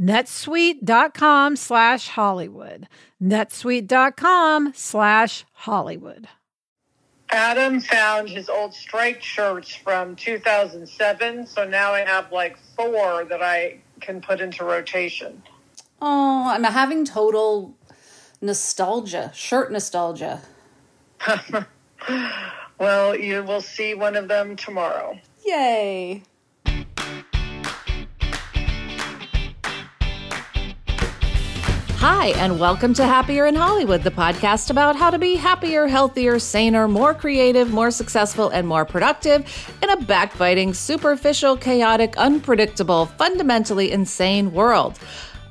netsuite.com slash Hollywood. netsuite.com slash Hollywood. Adam found his old striped shirts from 2007, so now I have like four that I can put into rotation. Oh, I'm having total nostalgia, shirt nostalgia. well, you will see one of them tomorrow. Yay. Hi, and welcome to Happier in Hollywood, the podcast about how to be happier, healthier, saner, more creative, more successful, and more productive in a backbiting, superficial, chaotic, unpredictable, fundamentally insane world.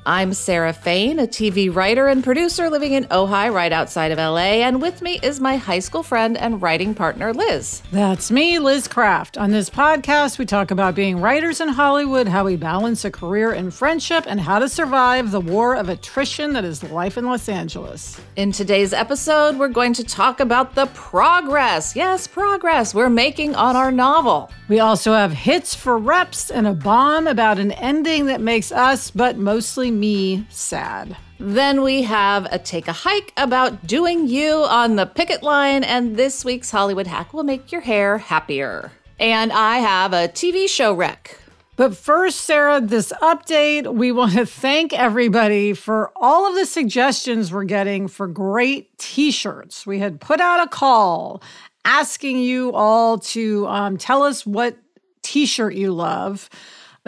I'm Sarah Fain, a TV writer and producer living in Ojai, right outside of LA. And with me is my high school friend and writing partner, Liz. That's me, Liz Craft. On this podcast, we talk about being writers in Hollywood, how we balance a career and friendship, and how to survive the war of attrition that is life in Los Angeles. In today's episode, we're going to talk about the progress, yes, progress we're making on our novel. We also have hits for reps and a bomb about an ending that makes us, but mostly me sad. Then we have a take a hike about doing you on the picket line, and this week's Hollywood hack will make your hair happier. And I have a TV show rec. But first, Sarah, this update, we want to thank everybody for all of the suggestions we're getting for great t shirts. We had put out a call asking you all to um, tell us what t shirt you love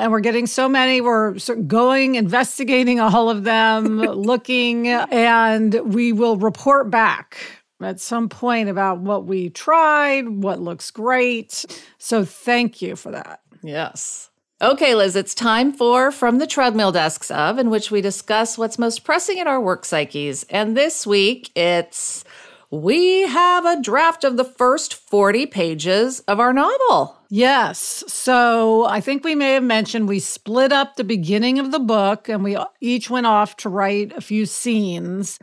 and we're getting so many. We're going, investigating all of them, looking, and we will report back at some point about what we tried, what looks great. So thank you for that. Yes. Okay, Liz, it's time for From the Treadmill Desks of, in which we discuss what's most pressing in our work psyches. And this week, it's we have a draft of the first 40 pages of our novel. Yes. So I think we may have mentioned we split up the beginning of the book and we each went off to write a few scenes.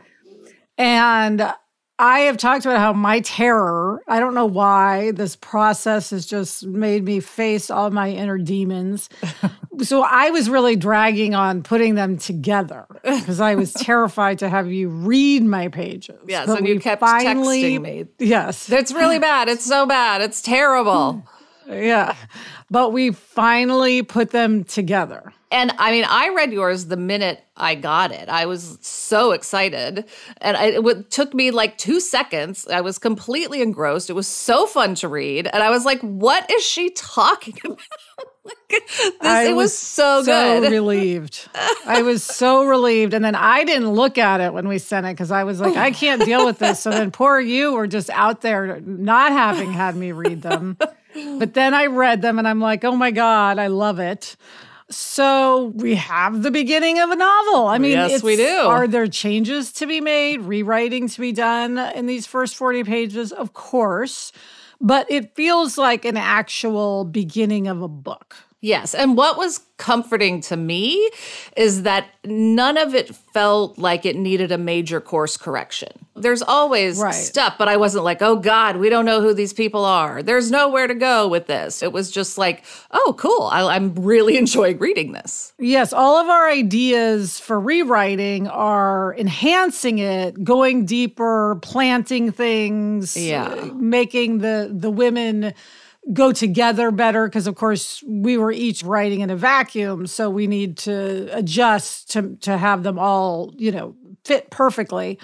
And I have talked about how my terror, I don't know why this process has just made me face all my inner demons. so I was really dragging on putting them together because I was terrified to have you read my pages. Yes, but and you kept finally, texting me. Yes. It's really bad. It's so bad. It's terrible. yeah. But we finally put them together. And I mean, I read yours the minute I got it. I was so excited. And I, it took me like two seconds. I was completely engrossed. It was so fun to read. And I was like, what is she talking about? this, I it was, was so, so good. relieved. I was so relieved. And then I didn't look at it when we sent it because I was like, I can't deal with this. So then poor you were just out there not having had me read them. But then I read them and I'm like, oh my God, I love it. So we have the beginning of a novel. I mean, yes, we do. Are there changes to be made, rewriting to be done in these first 40 pages? Of course. But it feels like an actual beginning of a book. Yes. And what was comforting to me is that none of it felt like it needed a major course correction. There's always right. stuff, but I wasn't like, oh God, we don't know who these people are. There's nowhere to go with this. It was just like, oh, cool. I, am really enjoying reading this. Yes. All of our ideas for rewriting are enhancing it, going deeper, planting things, yeah. making the, the women go together better because of course we were each writing in a vacuum so we need to adjust to to have them all you know fit perfectly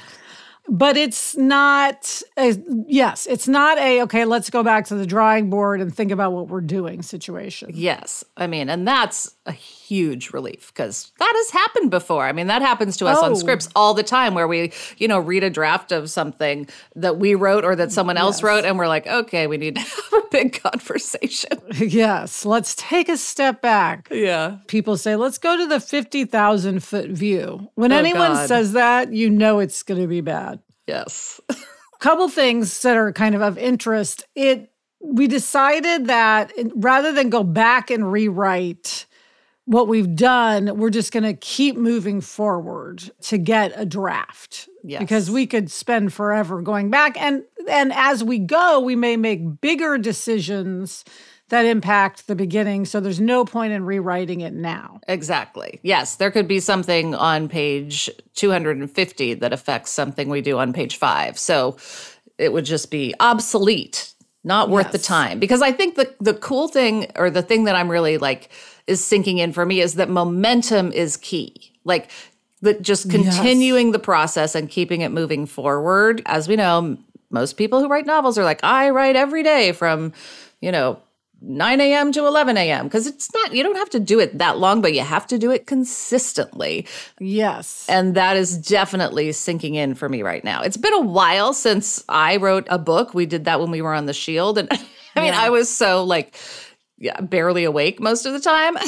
but it's not a, yes it's not a okay let's go back to the drawing board and think about what we're doing situation Yes. I mean, and that's a huge relief because that has happened before. I mean, that happens to us Oh. on scripts all the time where we, you know, read a draft of something that we wrote or that someone else Yes. wrote and we're like, okay, we need to have a big conversation. yes let's take a step back Yeah. people say let's go to the 50,000 foot view when Oh, anyone God. says that you know it's going to be bad Yes. couple things that are kind of of interest it we decided that rather than go back and rewrite what we've done we're just going to keep moving forward to get a draft Yes. because we could spend forever going back and and as we go we may make bigger decisions that impact the beginning so there's no point in rewriting it now Exactly. Yes, there could be something on page 250 that affects something we do on page five. So it would just be obsolete, not worth the time. Because I think the the cool thing or the thing that I'm really like is sinking in for me is that momentum is key. Like that just continuing the process and keeping it moving forward. As we know, most people who write novels are like, I write every day from, you know, 9 a.m. to 11 a.m. because it's not, you don't have to do it that long, but you have to do it consistently. yes And that is definitely sinking in for me right now. It's been a while since I wrote a book. We did that when we were on The Shield. And I mean, I was so like, yeah, barely awake most of the time.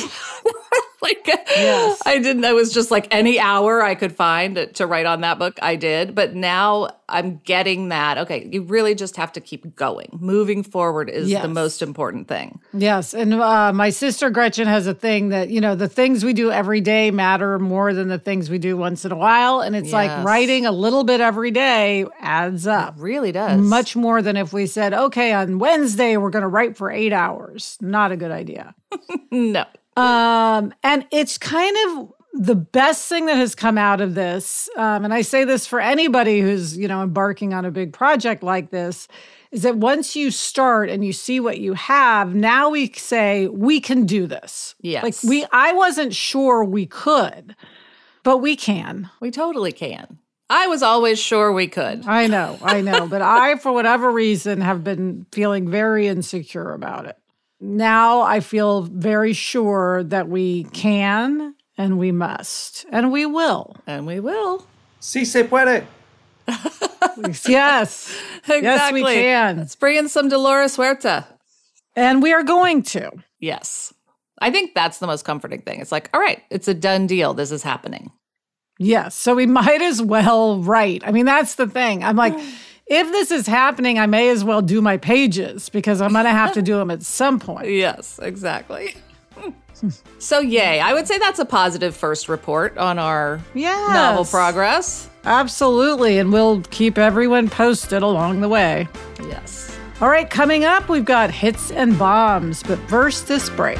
like, Yes. I didn't, I was just like any hour I could find to write on that book, I did. But now I'm getting that. Okay, you really just have to keep going. Moving forward is Yes. the most important thing. Yes. And uh, my sister Gretchen has a thing that, you know, the things we do every day matter more than the things we do once in a while. And it's like writing a little bit every day adds up. Really does. Much more than if we said, okay, on Wednesday, we're going to write for eight hours. Not a good idea. no. Um, and it's kind of the best thing that has come out of this. Um, and I say this for anybody who's, you know, embarking on a big project like this is that once you start and you see what you have, now we say we can do this. Yes. Like we I wasn't sure we could, but we can. We totally can. I was always sure we could. I know, I know, but I for whatever reason have been feeling very insecure about it. Now I feel very sure that we can and we must and we will. And we will. Sí se puede. Yes. Yes, we Exactly. can. Let's bring in some Dolores Huerta. And we are going to. Yes. I think that's the most comforting thing. It's like, all right, it's a done deal. This is happening. Yes. So we might as well write. I mean, that's the thing. I'm like, oh. If this is happening, I may as well do my pages because I'm going to have to do them at some point. Yes, exactly. so, yay. I would say that's a positive first report on our Yes. novel progress. Absolutely. And we'll keep everyone posted along the way. Yes. All right, coming up, we've got hits and bombs. But first, this break.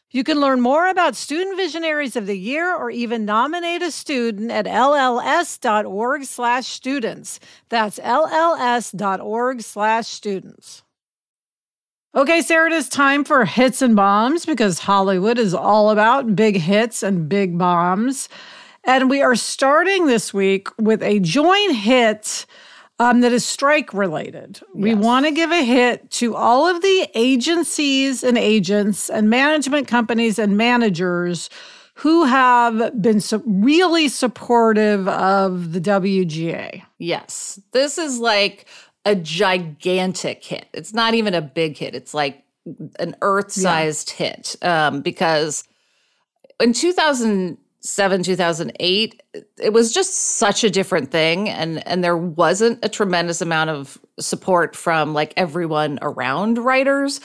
You can learn more about Student Visionaries of the Year or even nominate a student at lls.org slash students. That's lls.org slash students. Okay, Sarah, it is time for hits and bombs because Hollywood is all about big hits and big bombs. And we are starting this week with a joint hit um, that is strike related. Yes. We want to give a hit to all of the agencies and agents and management companies and managers who have been so really supportive of the WGA. Yes. This is like a gigantic hit. It's not even a big hit, it's like an earth sized yeah. hit um, because in 2000 2007 2008 it was just such a different thing. And and there wasn't a tremendous amount of support from like everyone around writers.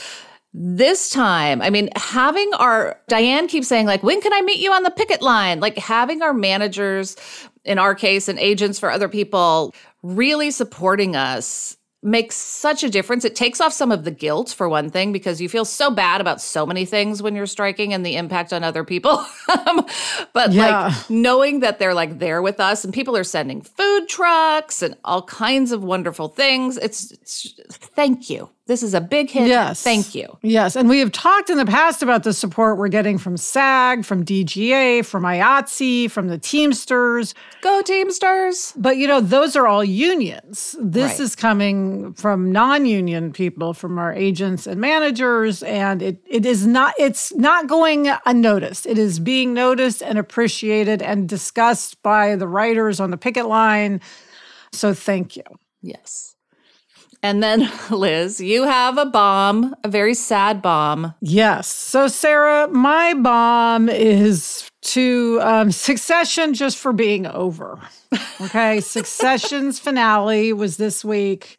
This time i mean having our diane keeps saying like when can i meet you on the picket line? Like having our managers in our case and agents for other people really supporting us makes such a difference. It takes off some of the guilt, for one thing, because you feel so bad about so many things when you're striking and the impact on other people. Um, but yeah. like knowing that they're like there with us and people are sending food trucks and all kinds of wonderful things, it's, it's thank you. This is a big hit. Yes. Thank you. Yes. And we have talked in the past about the support we're getting from SAG, from DGA, from IATSE, from the Teamsters. Go Teamsters. But, you know, those are all unions. This right. is coming from non union people, from our agents and managers. And it, it is not, it's not going unnoticed. It is being noticed and appreciated and discussed by the writers on the picket line. So thank you. Yes. And then, Liz, you have a bomb, a very sad bomb. Yes. So, Sarah, my bomb is to um, Succession just for being over. Okay. Succession's finale was this week.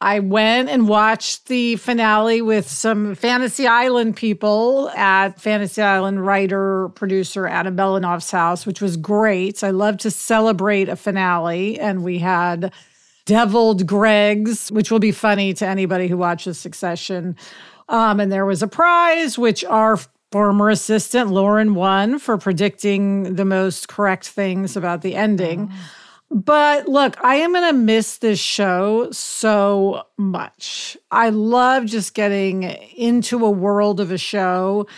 I went and watched the finale with some Fantasy Island people at Fantasy Island writer producer Adam Belanoff's house, which was great. I love to celebrate a finale. And we had deviled Greggs, which will be funny to anybody who watches Succession. Um, and there was a prize, which our former assistant Lauren won for predicting the most correct things about the ending. Oh. But look, I am going to miss this show so much. I love just getting into a world of a show.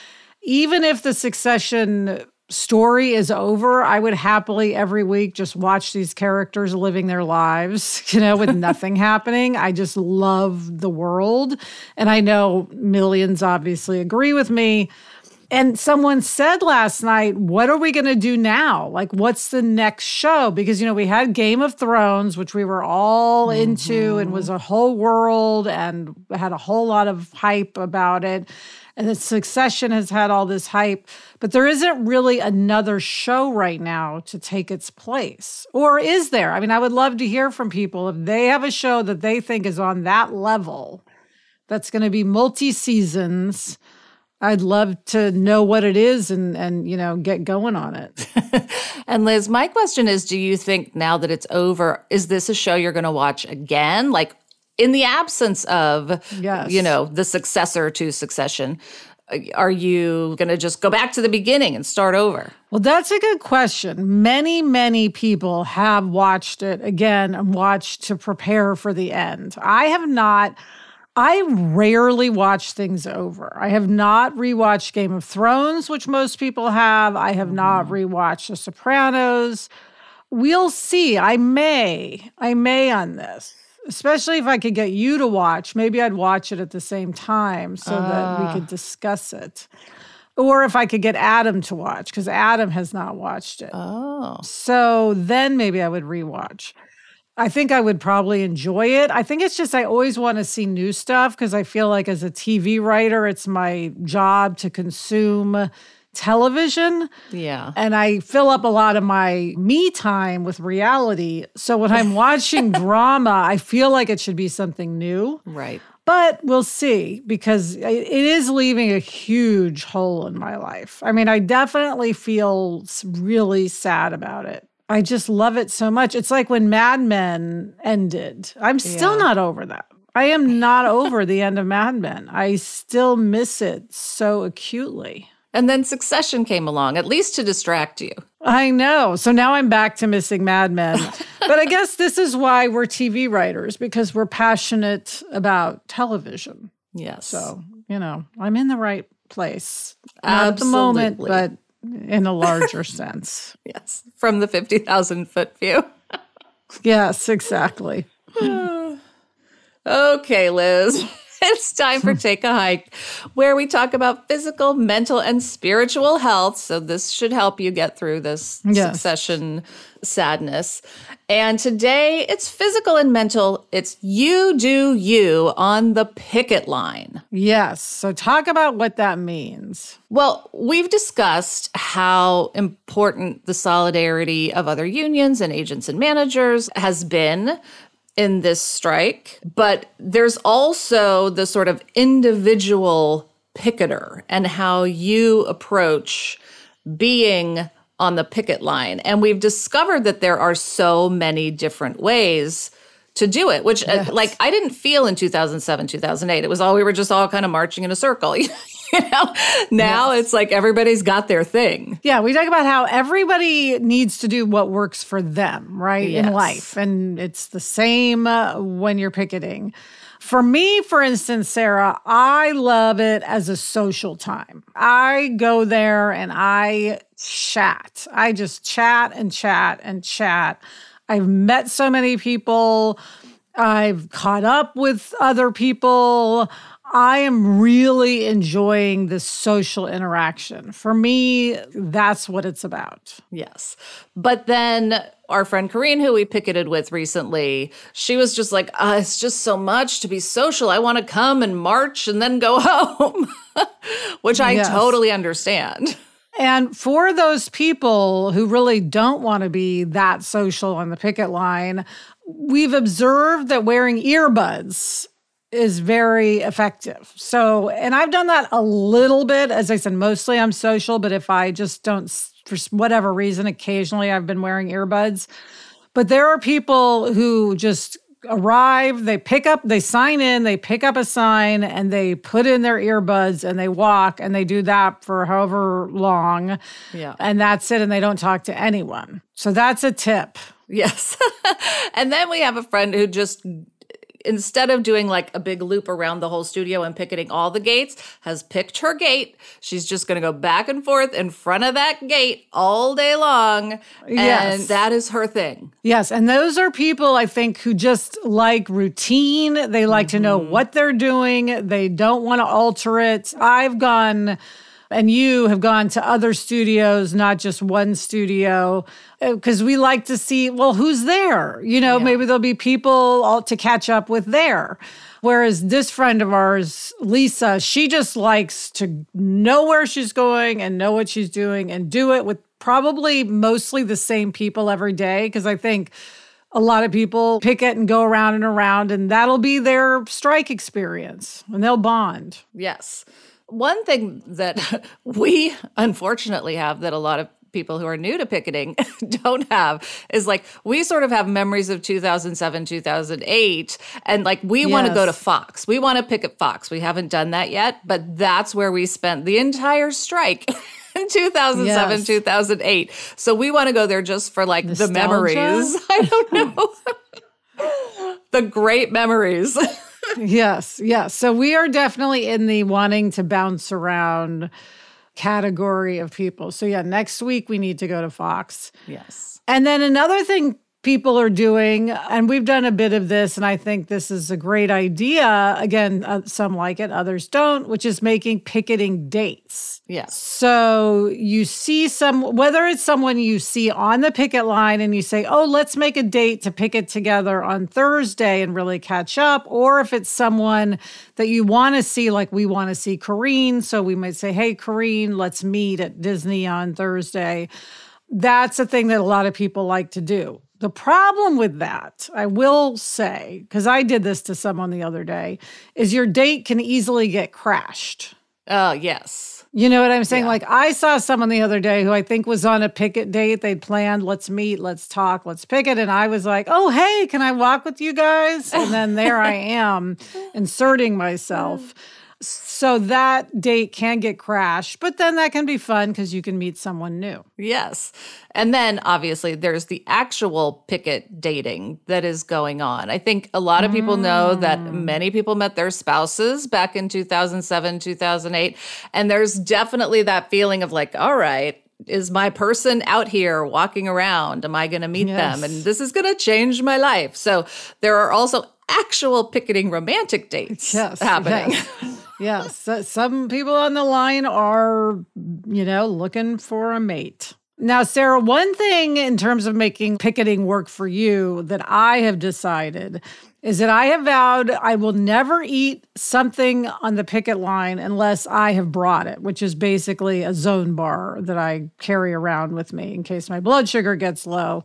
Even if the succession story is over, I would happily every week just watch these characters living their lives, you know, with nothing happening. I just love the world. And I know millions obviously agree with me. And someone said last night, what are we going to do now? Like, what's the next show? Because, you know, we had Game of Thrones, which we were all mm-hmm. into and was a whole world and had a whole lot of hype about it and the succession has had all this hype but there isn't really another show right now to take its place or is there i mean i would love to hear from people if they have a show that they think is on that level that's going to be multi seasons I'd love to know what it is and and you know get going on it. and Liz, my question is do you think now that it's over is this a show you're going to watch again? Like in the absence of, yes. you know, the successor to Succession, are you going to just go back to the beginning and start over? Well, that's a good question. Many, many people have watched it again and watched to prepare for the end. I have not. I rarely watch things over. I have not rewatched Game of Thrones, which most people have. I have not Mm-hmm. rewatched The Sopranos. We'll see. I may. I may on this. Especially if I could get you to watch. Maybe I'd watch it at the same time so that we Ah. could discuss it. Or if I could get Adam to watch, because Adam has not watched it. Oh. So then maybe I would rewatch. I think I would probably enjoy it. I think it's just I always want to see new stuff because I feel like as a TV writer, it's my job to consume television Yeah. and I fill up a lot of my me time with reality. So when I'm watching drama, I feel like it should be something new. Right. But we'll see because it is leaving a huge hole in my life. I mean, I definitely feel really sad about it. I just love it so much. It's like when Mad Men ended. I'm still Yeah. not over that. I am not over the end of Mad Men. I still miss it so acutely. And then Succession came along, at least to distract you. I know. So now I'm back to missing Mad Men. but I guess this is why we're TV writers because we're passionate about television. Yes. So, you know, I'm in the right place. Not at the moment, but in a larger sense. yes. From the 50,000 foot view. Yes, exactly. Okay, Liz. It's time for Take a Hike, where we talk about physical, mental, and spiritual health. So, this should help you get through this Yes. succession sadness. And today, it's physical and mental. It's you do you on the picket line. Yes. So, talk about what that means. Well, we've discussed how important the solidarity of other unions and agents and managers has been in this strike, but there's also the sort of individual picketer and how you approach being on the picket line. And we've discovered that there are so many different ways to do it, which uh, like I didn't feel in 2007, 2008. It was all we were just all kind of marching in a circle. you know, now it's like everybody's got their thing. Yeah, we talk about how everybody needs to do what works for them, right? Yes. In life. And it's the same uh, when you're picketing. For me, for instance, Sarah, I love it as a social time. I go there and I chat. I just chat and chat and chat. I've met so many people. I've caught up with other people. I am really enjoying this social interaction. For me, that's what it's about. Yes. But then our friend Corrine, who we picketed with recently, she was just like, uh, it's just so much to be social. I want to come and march and then go home, which I Yes. totally understand. And for those people who really don't want to be that social on the picket line, we've observed that wearing earbuds is very effective. So, and I've done that a little bit. As I said, mostly I'm social, but if I just don't, for whatever reason, occasionally I've been wearing earbuds. But there are people who just arrive, they pick up, they sign in, they pick up a sign, and they put in their earbuds and they walk and they do that for however long. Yeah. And that's it. And they don't talk to anyone. So that's a tip. Yes. and then we have a friend who just instead of doing like a big loop around the whole studio and picketing all the gates, has picked her gate. She's just going to go back and forth in front of that gate all day long. Yes. And that is her thing. Yes. And those are people, I think, who just like routine. They like to know mm-hmm. what they're doing, they don't want to alter it. I've gone. And you have gone to other studios, not just one studio, uh, because we like to see, well, who's there? You know, maybe there'll be people all to catch up with there. Whereas this friend of ours, Lisa, she just likes to know where she's going and know what she's doing and do it with probably mostly the same people every day. Because I think a lot of people pick it and go around and around, and that'll be their strike experience and they'll bond. Yes. One thing that we unfortunately have that a lot of people who are new to picketing don't have is like we sort of have memories of 2007 2008 and like we want to go to fox. We want to picket fox. We haven't done that yet but that's where we spent the entire strike in 2007 Yes. 2008 so we want to go there just for like the memories. I don't know. The great memories yes, yes. So we are definitely in the wanting to bounce around category of people. So yeah, next week we need to go to Fox. Yes. And then another thing people are doing, and we've done a bit of this, and I think this is a great idea. Again, uh, some like it, others don't, which is making picketing dates. Yes. So you see some, whether it's someone you see on the picket line and you say, oh, let's make a date to picket together on Thursday and really catch up, or if it's someone that you want to see, like we want to see Corrine. So we might say, hey, Corrine, let's meet at Disney on Thursday. That's a thing that a lot of people like to do. The problem with that, I will say, because I did this to someone the other day, is your date can easily get crashed. Oh, yes. You know what I'm saying? Yeah. Like, I saw someone the other day who I think was on a picket date. They'd planned, let's meet, let's talk, let's picket. And I was like, oh, hey, can I walk with you guys? And then there I am inserting myself. Mm. So that date can get crashed, but then that can be fun because you can meet someone new. Yes. And then obviously there's the actual picket dating that is going on. I think a lot of people know that mm. many people met their spouses back in 2007, 2008. And there's definitely that feeling of like, all right, is my person out here walking around? Am I going to meet them? And this is going to change my life. So there are also actual picketing romantic dates Yes, happening. yes. yes, so- some people on the line are, you know, looking for a mate. Now, Sarah, one thing in terms of making picketing work for you that I have decided is that I have vowed I will never eat something on the picket line unless I have brought it, which is basically a zone bar that I carry around with me in case my blood sugar gets low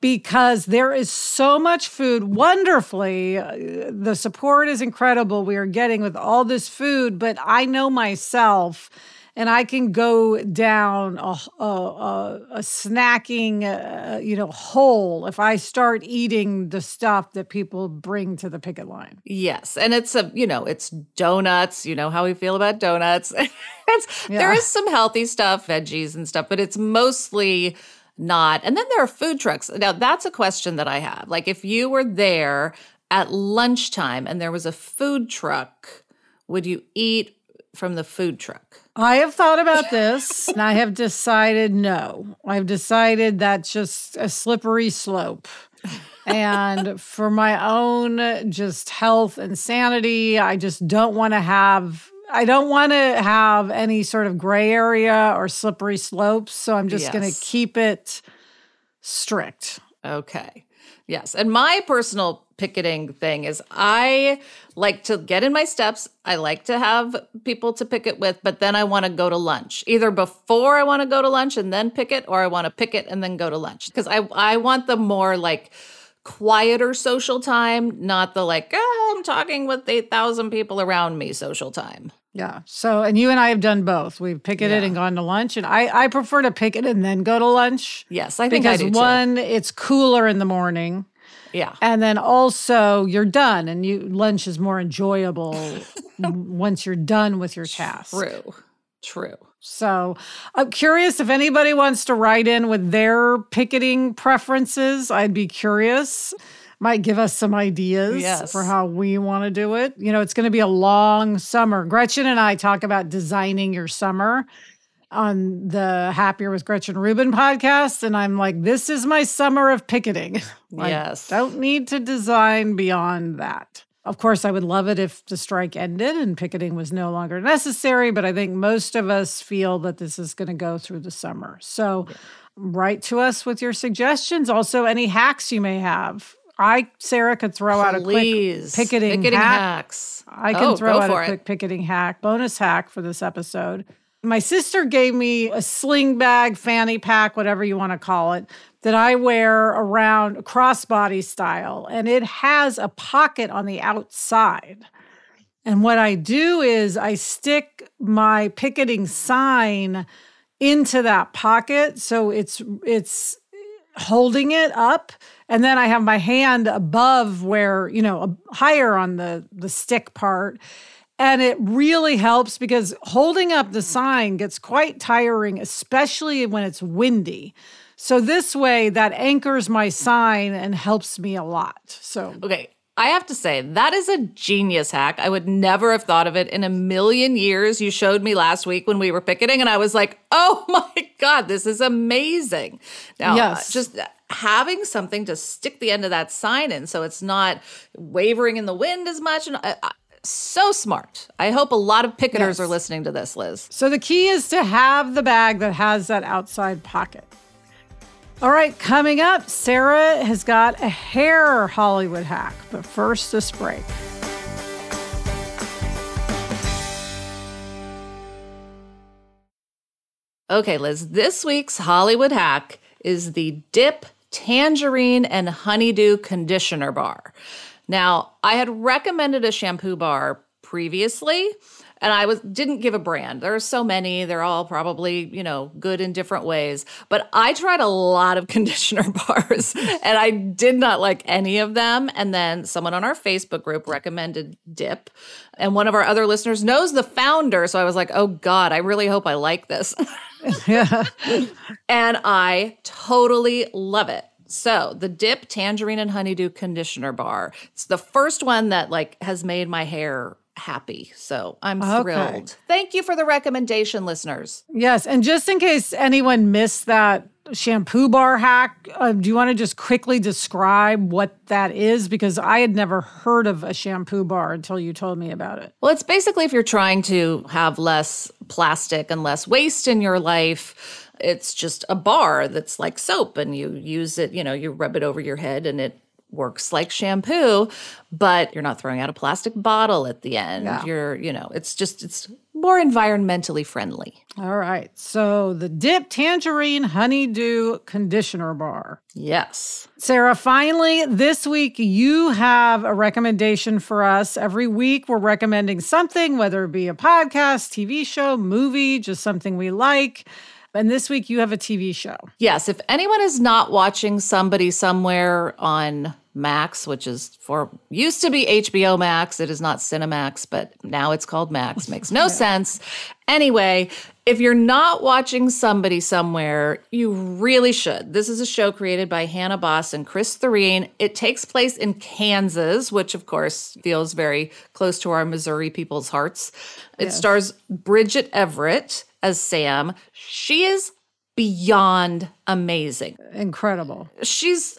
because there is so much food wonderfully uh, the support is incredible we are getting with all this food but i know myself and i can go down a, a, a, a snacking uh, you know hole if i start eating the stuff that people bring to the picket line Yes, and it's a you know it's donuts. You know how we feel about donuts. it's there Yeah. is some healthy stuff, veggies and stuff, but it's mostly not. And then there are food trucks. Now that's a question that I have. Like if you were there at lunchtime and there was a food truck, would you eat from the food truck? I have thought about this and I have decided no. I've decided that's just a slippery slope. And for my own uh, just health and sanity, I just don't want to have I don't want to have any sort of gray area or slippery slopes, so I'm just going to keep it strict. Okay. Yes. And my personal picketing thing is I like to get in my steps. I like to have people to picket with, but then I want to go to lunch. Either before I want to go to lunch and then picket, or I want to picket and then go to lunch. Because I, I want the more like quieter social time, not the like, oh, I'm talking with 8,000 people around me social time. Yeah. So, and you and I have done both. We've picketed Yeah. and gone to lunch, and I I prefer to picket and then go to lunch. Yes, I think I because too. one, it's cooler in the morning. Yeah. And then also you're done and you lunch is more enjoyable once you're done with your task. True. True. So I'm curious if anybody wants to write in with their picketing preferences. I'd be curious. Might give us some ideas Yes. for how we want to do it. You know, it's going to be a long summer. Gretchen and I talk about designing your summer on the Happier with Gretchen Rubin podcast. And I'm like, this is my summer of picketing. Like, Yes. Don't need to design beyond that. Of course, I would love it if the strike ended and picketing was no longer necessary, but I think most of us feel that this is going to go through the summer. So write to us with your suggestions. Also, any hacks you may have. I, Sarah, could throw out a quick Please. picketing, picketing hack. hacks. I can Oh, throw out a it. quick picketing hack, bonus hack for this episode. My sister gave me a sling bag, fanny pack, whatever you want to call it, that I wear around crossbody style. And it has a pocket on the outside. And what I do is I stick my picketing sign into that pocket so it's it's holding it up and then I have my hand above where, you know, higher on the the stick part. And it really helps because holding up the sign gets quite tiring, especially when it's windy. So this way that anchors my sign and helps me a lot. So Okay. I have to say, that is a genius hack. I would never have thought of it in a million years. You showed me last week when we were picketing, and I was like, oh my God, this is amazing. Now, uh, Yes. just having something to stick the end of that sign in so it's not wavering in the wind as much. And I, I, so smart. I hope a lot of picketers Yes. are listening to this, Liz. So the key is to have the bag that has that outside pocket. All right, coming up, Sarah has got a hair Hollywood hack, but first this break. Okay, Liz, this week's Hollywood hack is the Dip Tangerine and Honeydew Conditioner Bar. Now, I had recommended a shampoo bar previously, and I was didn't give a brand. There are so many, they're all probably, you know, good in different ways. But I tried a lot of conditioner bars and I did not like any of them. And then someone on our Facebook group recommended Dip. And one of our other listeners knows the founder. So I was like, oh God, I really hope I like this. Yeah. and I totally love it. So, the Dip Tangerine and Honeydew Conditioner Bar. It's the first one that like has made my hair happy. So, I'm Okay. thrilled. Thank you for the recommendation, listeners. yes, and just in case anyone missed that shampoo bar hack, uh, do you want to just quickly describe what that is? Because I had never heard of a shampoo bar until you told me about it. Well, it's basically if you're trying to have less plastic and less waste in your life, it's just a bar that's like soap and you use it, you know, you rub it over your head and it works like shampoo, but you're not throwing out a plastic bottle at the end. Yeah. You're, you know, it's just it's more environmentally friendly. All right, so the Dip Tangerine Honeydew Conditioner Bar. Yes. Sarah, finally, this week you have a recommendation for us. Every week we're recommending something, whether it be a podcast, TV show, movie, just something we like. And this week you have a TV show. Yes, if anyone is not watching somebody somewhere on Max, which is for used to be HBO Max, it is not Cinemax, but now it's called Max. Makes no sense. Anyway, if you're not watching somebody somewhere, you really should. This is a show created by Hannah Bos and Chris Thureen. It takes place in Kansas, which of course feels very close to our Missouri people's hearts. It stars Bridget Everett as Sam. She is beyond amazing Incredible. she's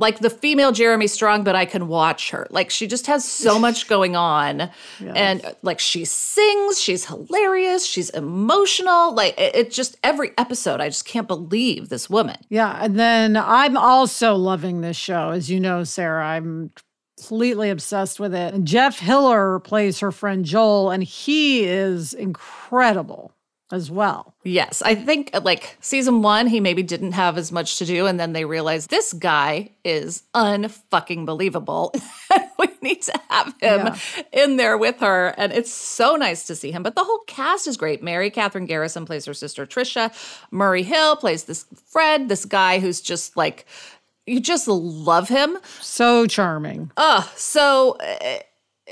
like the female Jeremy Strong, but I can watch her. Like she just has so much going on. And uh, like she sings, she's hilarious, she's emotional. Like it, it just every episode, I just can't believe this woman. Yeah. And then I'm also loving this show. As you know, Sarah, I'm completely obsessed with it. And Jeff Hiller plays her friend Joel, and he is incredible as well. Yes, I think uh, like season one, he maybe didn't have as much to do, and then they realized this guy is unfucking believable. we need to have him in there with her, and it's so nice to see him. But the whole cast is great. Mary Catherine Garrison plays her sister Trisha. Murray Hill plays this Fred, this guy who's just like you just love him. So charming. Oh, so.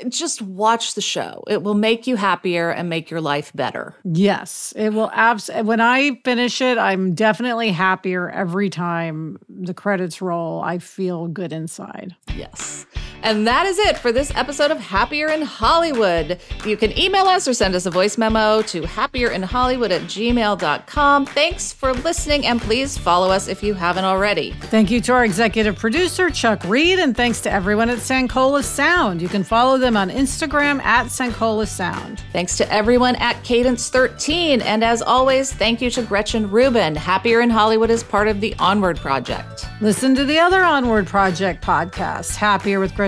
Just watch the show. It will make you happier and make your life better. Yes, it will. Abs- when I finish it, I'm definitely happier every time the credits roll. I feel good inside. Yes. And that is it for this episode of Happier in Hollywood. You can email us or send us a voice memo to happierinhollywood at gmail.com. Thanks for listening, and please follow us if you haven't already. Thank you to our executive producer, Chuck Reed, and thanks to everyone at Sankola Sound. You can follow them on Instagram at Sankola Sound. Thanks to everyone at Cadence 13. And as always, thank you to Gretchen Rubin. Happier in Hollywood is part of the Onward Project. Listen to the other Onward Project podcasts Happier with Gretchen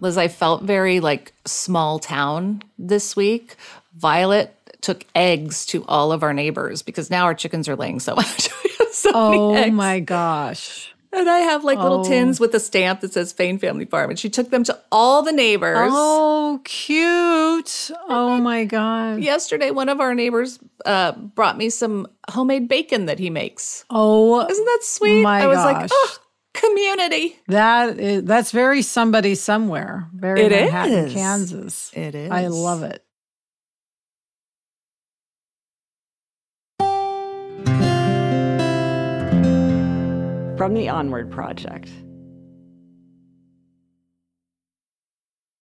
Liz, I felt very like small town this week. Violet took eggs to all of our neighbors because now our chickens are laying so much. So Oh my gosh. And I have like little Oh. tins with a stamp that says Fain Family Farm. And she took them to all the neighbors. Oh, cute. Oh my God. Yesterday, one of our neighbors uh, brought me some homemade bacon that he makes. Oh, Isn't that sweet? My I was like, oh, community. that is, that's very somebody somewhere. Very It Manhattan, is. Kansas. It is. I love it. From the Onward Project.